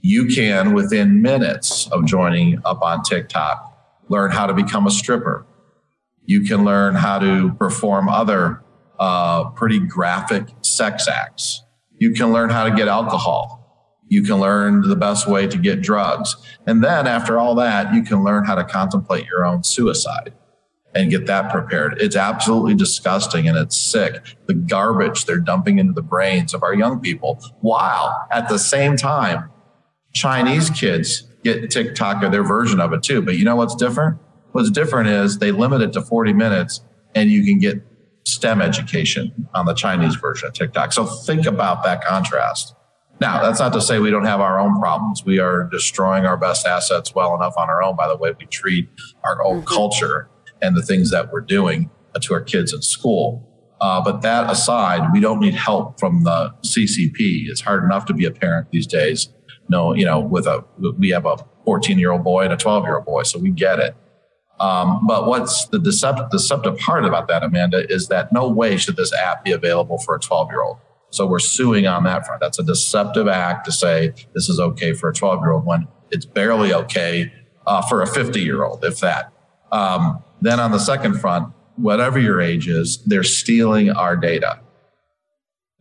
you can, within minutes of joining up on TikTok, learn how to become a stripper. You can learn how to perform other uh, pretty graphic sex acts. You can learn how to get alcohol. You can learn the best way to get drugs. And then after all that, you can learn how to contemplate your own suicide and get that prepared. It's absolutely disgusting and it's sick. The garbage they're dumping into the brains of our young people, while at the same time, Chinese kids get TikTok or their version of it too. But you know what's different? What's different is they limit it to 40 minutes and you can get STEM education on the Chinese version of TikTok. So think about that contrast. Now, that's not to say we don't have our own problems. We are destroying our best assets well enough on our own by the way we treat our own mm-hmm. culture and the things that we're doing to our kids in school. Uh, but that aside, we don't need help from the CCP. It's hard enough to be a parent these days. No, you know, with a we have a 14 year old boy and a 12 year old boy, so we get it. Um, but what's the deceptive, deceptive part about that, Amanda, is that no way should this app be available for a 12 year old. So we're suing on that front. That's a deceptive act to say this is okay for a 12 year old when it's barely okay uh, for a 50 year old, if that. Um, then on the second front, whatever your age is, they're stealing our data.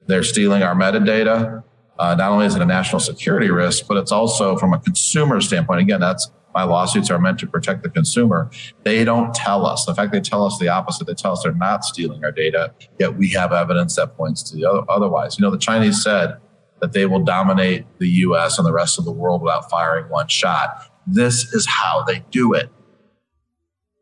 They're stealing our metadata. Uh, not only is it a national security risk, but it's also from a consumer standpoint. Again, that's my lawsuits are meant to protect the consumer. They don't tell us. In fact, they tell us the opposite. They tell us they're not stealing our data, yet we have evidence that points to the other, otherwise. You know, the Chinese said that they will dominate the US and the rest of the world without firing one shot. This is how they do it.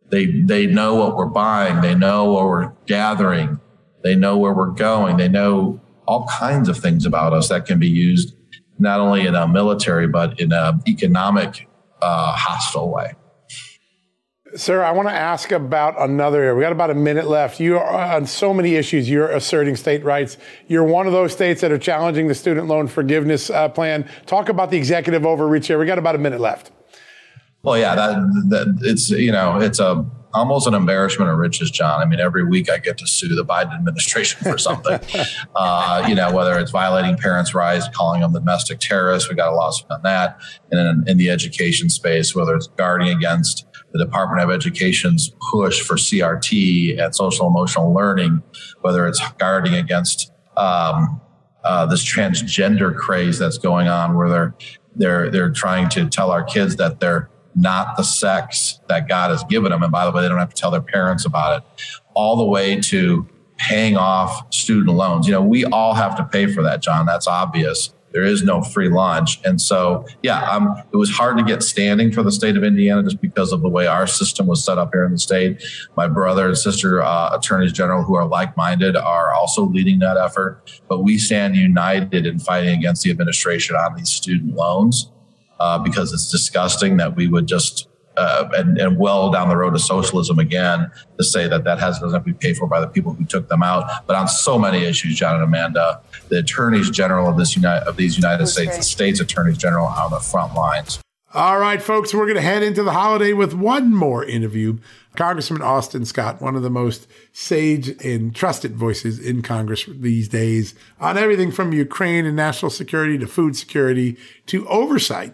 They, they know what we're buying. They know what we're gathering. They know where we're going. They know all kinds of things about us that can be used not only in a military, but in an economic uh, hostile way. Sir, I want to ask about another area. We got about a minute left. You are on so many issues. You're asserting state rights. You're one of those states that are challenging the student loan forgiveness uh, plan. Talk about the executive overreach here. We got about a minute left. Well, yeah, that, that it's you know it's a almost an embarrassment of riches, John. I mean, every week I get to sue the Biden administration for *laughs* something. uh, you know, whether it's violating parents' rights, calling them domestic terrorists, we got a lawsuit on that. And in, in the education space, whether it's guarding against the Department of Education's push for CRT and social emotional learning, whether it's guarding against um, uh, this transgender craze that's going on, where they're they're they're trying to tell our kids that they're not the sex that God has given them. And by the way, they don't have to tell their parents about it, all the way to paying off student loans. You know, we all have to pay for that, John. That's obvious. There is no free lunch. And so, yeah, um, it was hard to get standing for the state of Indiana just because of the way our system was set up here in the state. My brother and sister uh, attorneys general, who are like minded, are also leading that effort. But we stand united in fighting against the administration on these student loans uh, because it's disgusting that we would just uh, and, and, well down the road to socialism again to say that that has doesn't have to be paid for by the people who took them out. But on so many issues, John and Amanda, the attorneys general of this United of these United States, great. the states attorneys general, are on the front lines. All right, folks, we're going to head into the holiday with one more interview. Congressman Austin Scott, one of the most sage and trusted voices in Congress these days on everything from Ukraine and national security to food security to oversight.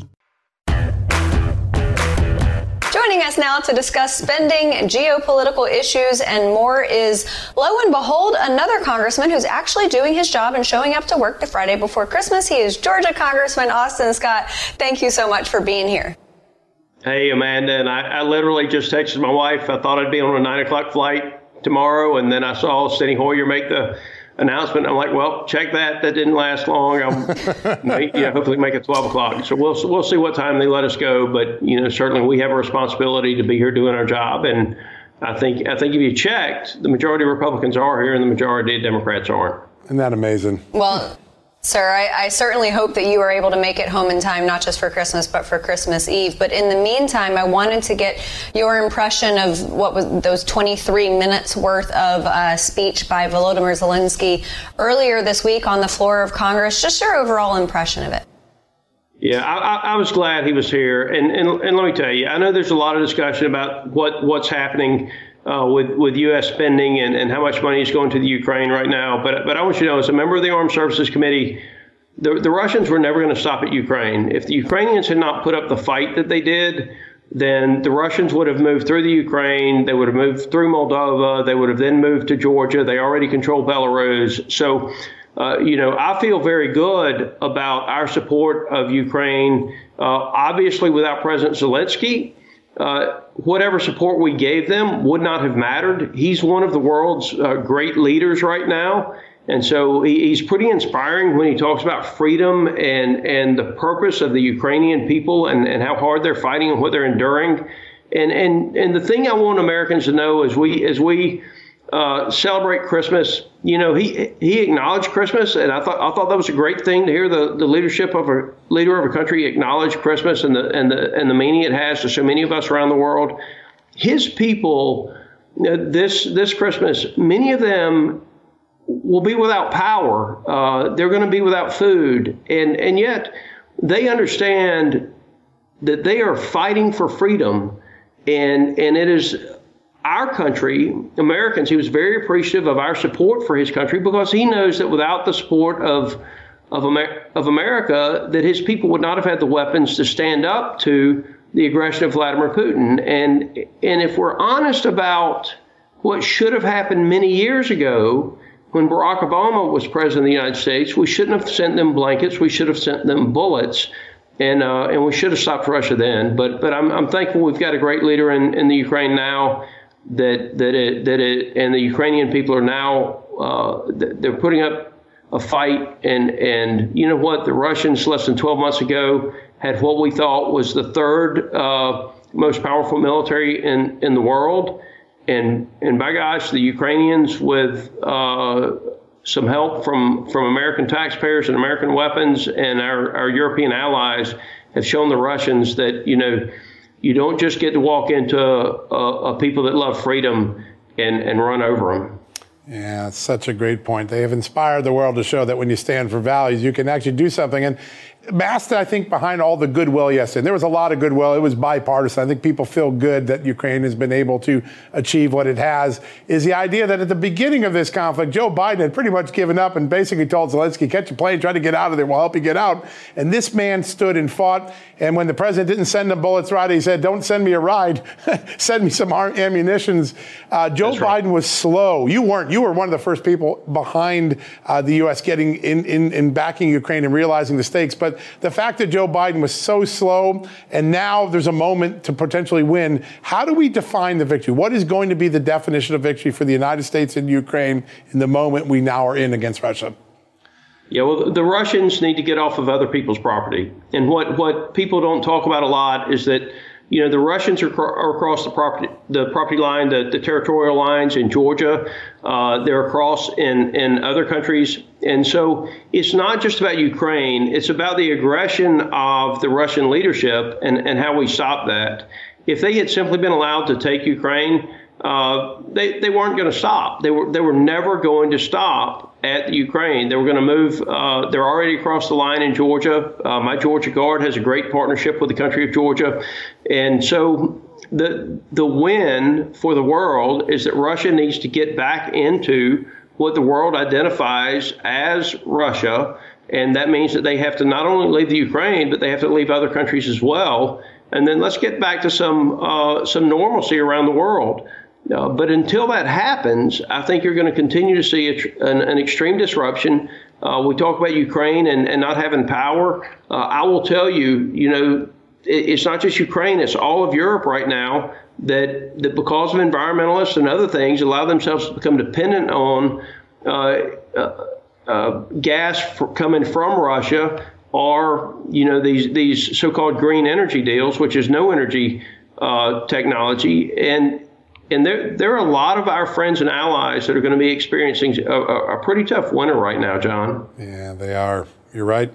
Joining us now to discuss spending, geopolitical issues, and more is, lo and behold, another congressman who's actually doing his job and showing up to work the Friday before Christmas. He is Georgia Congressman Austin Scott. Thank you so much for being here. Hey, Amanda, and I, I literally just texted my wife. I thought I'd be on a nine o'clock flight tomorrow, and then I saw Steny Hoyer make the announcement. I'm like, well, check that. That didn't last long. I'll *laughs* you know, hopefully make it 12 o'clock. So we'll we'll see what time they let us go. But you know, certainly we have a responsibility to be here doing our job. And I think I think if you checked, the majority of Republicans are here, and the majority of Democrats aren't. Isn't that amazing? Well, Sir, I, I, certainly hope that you are able to make it home in time, not just for Christmas, but for Christmas Eve. But in the meantime, I wanted to get your impression of what was those 23 minutes worth of uh, speech by Volodymyr Zelensky earlier this week on the floor of Congress. Just your overall impression of it. Yeah, I, I was glad he was here, and, and and let me tell you, I know there's a lot of discussion about what what's happening uh, with with U.S. spending and, and how much money is going to the Ukraine right now. But but I want you to know, as a member of the Armed Services Committee, the the Russians were never going to stop at Ukraine. If the Ukrainians had not put up the fight that they did, then the Russians would have moved through the Ukraine. They would have moved through Moldova. They would have then moved to Georgia. They already control Belarus. So. Uh, you know, I feel very good about our support of Ukraine. Uh, obviously, without President Zelensky, uh, whatever support we gave them would not have mattered. He's one of the world's uh, great leaders right now. And so he, he's pretty inspiring when he talks about freedom and, and the purpose of the Ukrainian people and, and how hard they're fighting and what they're enduring. And, and, and the thing I want Americans to know is we, as we uh, celebrate Christmas. You know, he he acknowledged Christmas, and I thought I thought that was a great thing to hear the, the leadership of a leader of a country acknowledge Christmas and the and the and the meaning it has to so many of us around the world. His people, uh, this this Christmas, many of them will be without power. Uh, they're going to be without food, and and yet they understand that they are fighting for freedom, and and it is our country, Americans, he was very appreciative of our support for his country because he knows that without the support of of, Amer- of America, that his people would not have had the weapons to stand up to the aggression of Vladimir Putin. And and if we're honest about what should have happened many years ago, when Barack Obama was president of the United States, we shouldn't have sent them blankets. We should have sent them bullets. And, uh, and we should have stopped Russia then. But, but I'm, I'm thankful we've got a great leader in, in the Ukraine now that that it that it and the Ukrainian people are now uh, they're putting up a fight and and you know what? The Russians less than 12 months ago had what we thought was the third uh, most powerful military in in the world. And and by gosh the Ukrainians with uh, some help from from American taxpayers and American weapons and our, our European allies have shown the Russians that you know you don't just get to walk into a, a people that love freedom and, and run over them. Yeah, such a great point. They have inspired the world to show that when you stand for values, you can actually do something. And masked, I think, behind all the goodwill yesterday. There was a lot of goodwill. It was bipartisan. I think people feel good that Ukraine has been able to achieve what it has. Is the idea that at the beginning of this conflict, Joe Biden had pretty much given up and basically told Zelensky, catch a plane, try to get out of there, we'll help you get out. And this man stood and fought. And when the president didn't send him bullets right, he said, don't send me a ride, *laughs* send me some ammunitions. Uh, Joe right. Biden was slow. You weren't. You were one of the first people behind uh, the U.S. getting in, in, in backing Ukraine and realizing the stakes. But the fact that Joe Biden was so slow and now there's a moment to potentially win, how do we define the victory? What is going to be the definition of victory for the United States and Ukraine in the moment we now are in against Russia? Yeah, well, the Russians need to get off of other people's property. And what, what people don't talk about a lot is that you know, the Russians are, are across the property the property line, the, the territorial lines in Georgia. Uh, they're across in, in other countries. And so it's not just about Ukraine, it's about the aggression of the Russian leadership and, and how we stop that. If they had simply been allowed to take Ukraine, uh, they, they weren't going to stop. They were, they were never going to stop at Ukraine. They were going to move. Uh, they're already across the line in Georgia. Uh, my Georgia Guard has a great partnership with the country of Georgia. And so the, the win for the world is that Russia needs to get back into what the world identifies as Russia. And that means that they have to not only leave the Ukraine, but they have to leave other countries as well. And then let's get back to some uh, some normalcy around the world. Uh, but until that happens, I think you're going to continue to see a, an, an, extreme disruption. Uh, we talk about Ukraine and, and not having power. Uh, I will tell you, you know, it, it's not just Ukraine, it's all of Europe right now that, that because of environmentalists and other things allow themselves to become dependent on uh, uh, uh, gas coming from Russia or, you know, these, these so-called green energy deals, which is no energy technology. And and there there are a lot of our friends and allies that are going to be experiencing a, a, a pretty tough winter right now, John. Yeah, they are. You're right.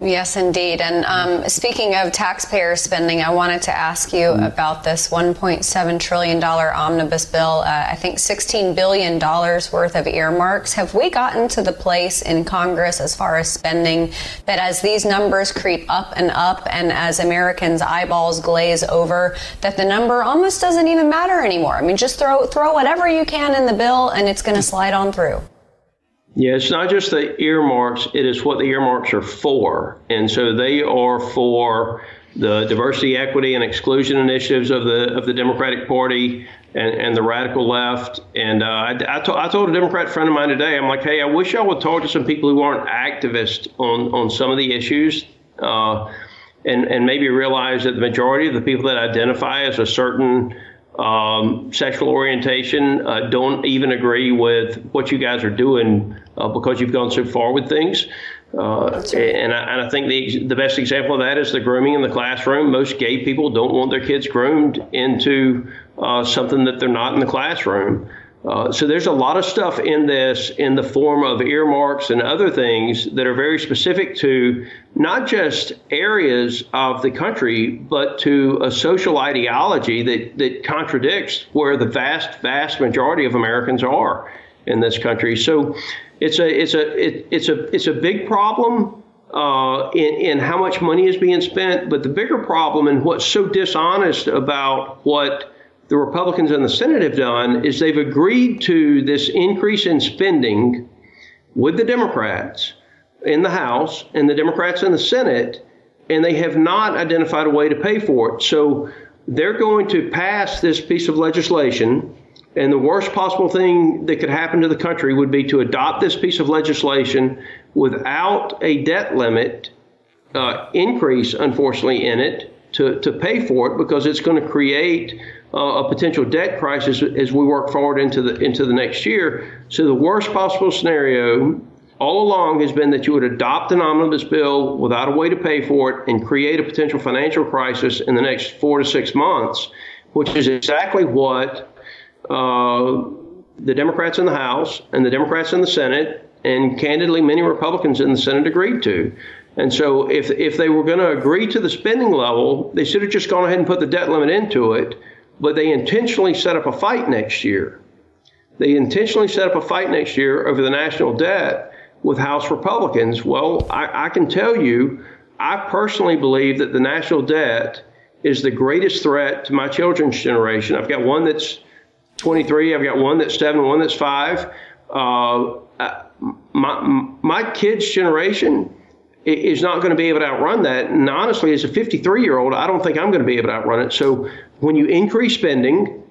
Yes, indeed. And um, speaking of taxpayer spending, I wanted to ask you mm. about this $1.7 trillion omnibus bill. Uh, I think $16 billion worth of earmarks. Have we gotten to the place in Congress as far as spending that as these numbers creep up and up and as Americans' eyeballs glaze over, that the number almost doesn't even matter anymore? I mean, just throw, throw whatever you can in the bill and it's going to slide on through. Yeah, it's not just the earmarks, it is what the earmarks are for. And so they are for the diversity, equity, and exclusion initiatives of the of the Democratic Party and, and the radical left. And uh, I, I, to, I told a Democrat friend of mine today, I'm like, hey, I wish I would talk to some people who aren't activists on, on some of the issues. Uh, and, and maybe realize that the majority of the people that identify as a certain um, sexual orientation uh, don't even agree with what you guys are doing uh, because you've gone so far with things. Uh, and, I, and, I, think the, the best example of that is the grooming in the classroom. Most gay people don't want their kids groomed into uh, something that they're not in the classroom. Uh, so there's a lot of stuff in this in the form of earmarks and other things that are very specific to not just areas of the country, but to a social ideology that, that contradicts where the vast, vast majority of Americans are in this country. So it's a it's a it, it's a it's a big problem uh, in, in how much money is being spent. But the bigger problem and what's so dishonest about what the Republicans in the Senate have done is they've agreed to this increase in spending with the Democrats in the House and the Democrats in the Senate, and they have not identified a way to pay for it. So they're going to pass this piece of legislation, and the worst possible thing that could happen to the country would be to adopt this piece of legislation without a debt limit uh, increase, unfortunately, in it to, to pay for it because it's going to create uh, a potential debt crisis as we work forward into the into the next year. So the worst possible scenario all along has been that you would adopt an omnibus bill without a way to pay for it and create a potential financial crisis in the next four to six months, which is exactly what uh, the Democrats in the House and the Democrats in the Senate and candidly many Republicans in the Senate agreed to. And so if if they were going to agree to the spending level, they should have just gone ahead and put the debt limit into it but they intentionally set up a fight next year. They intentionally set up a fight next year over the national debt with House Republicans. Well, I, I can tell you, I personally believe that the national debt is the greatest threat to my children's generation. I've got one that's 23, I've got one that's seven, one that's five. Uh, my, my kids' generation is not going to be able to outrun that. And honestly, as a 53 year old, I don't think I'm going to be able to outrun it. So when you increase spending,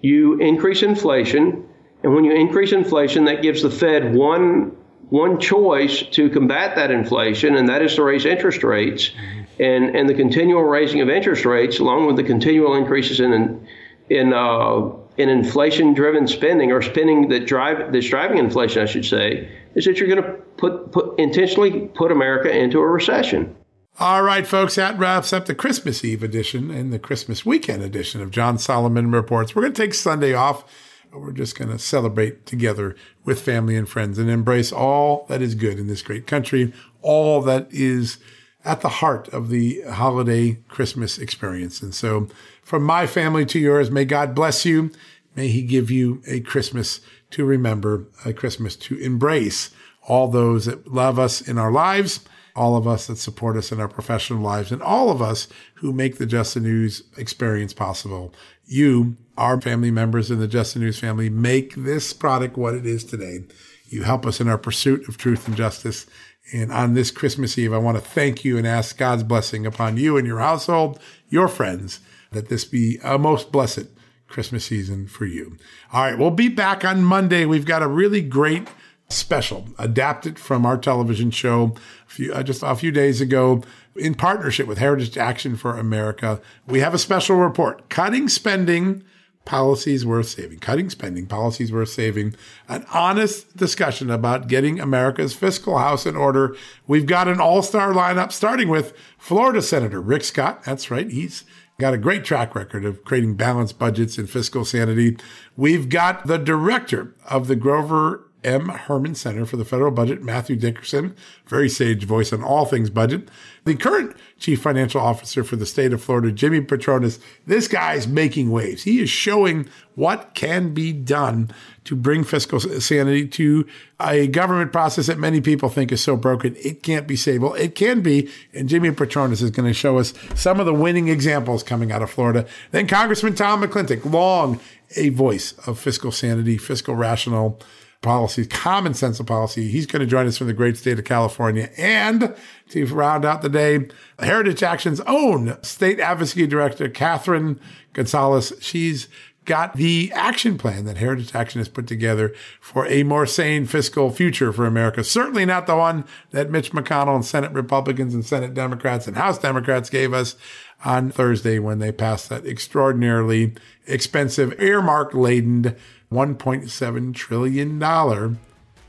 you increase inflation. And when you increase inflation, that gives the Fed one one choice to combat that inflation, and that is to raise interest rates. And, and the continual raising of interest rates, along with the continual increases in in uh, in inflation-driven spending or spending that drive that's driving inflation, I should say, is that you're going to put, put intentionally put America into a recession. All right, folks, that wraps up the Christmas Eve edition and the Christmas weekend edition of John Solomon Reports. We're going to take Sunday off. We're just going to celebrate together with family and friends and embrace all that is good in this great country, all that is at the heart of the holiday Christmas experience. And so, from my family to yours, may God bless you. May He give you a Christmas to remember, a Christmas to embrace all those that love us in our lives, all of us that support us in our professional lives, and all of us who make the Just the News experience possible. You, our family members in the Just the News family, make this product what it is today. You help us in our pursuit of truth and justice. And on this Christmas Eve, I want to thank you and ask God's blessing upon you and your household, your friends, that this be a most blessed Christmas season for you. All right, we'll be back on Monday. We've got a really great special adapted from our television show a few, uh, just a few days ago in partnership with Heritage Action for America. We have a special report cutting spending policies worth saving, cutting spending policies worth saving, an honest discussion about getting America's fiscal house in order. We've got an all star lineup starting with Florida Senator Rick Scott. That's right. He's got a great track record of creating balanced budgets and fiscal sanity. We've got the director of the Grover M. Hermann Center for the Federal Budget, Matthew Dickerson, very sage voice on all things budget. The current chief financial officer for the state of Florida, Jimmy Patronis. This guy's making waves. He is showing what can be done to bring fiscal sanity to a government process that many people think is so broken it can't be. Well, it can be, and Jimmy Patronis is going to show us some of the winning examples coming out of Florida. Then Congressman Tom McClintock, long a voice of fiscal sanity, fiscal rational policy, common sense of policy. He's going to join us from the great state of California. And to round out the day, Heritage Action's own state advocacy director, Catherine Gonzalez. She's got the action plan that Heritage Action has put together for a more sane fiscal future for America. Certainly not the one that Mitch McConnell and Senate Republicans and Senate Democrats and House Democrats gave us on Thursday when they passed that extraordinarily expensive, earmark laden $1.7 trillion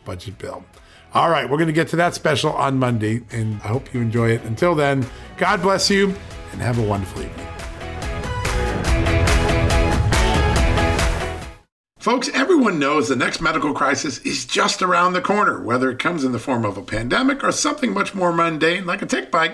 budget bill. All right, we're going to get to that special on Monday, and I hope you enjoy it. Until then, God bless you and have a wonderful evening. Folks, everyone knows the next medical crisis is just around the corner, whether it comes in the form of a pandemic or something much more mundane like a tick bite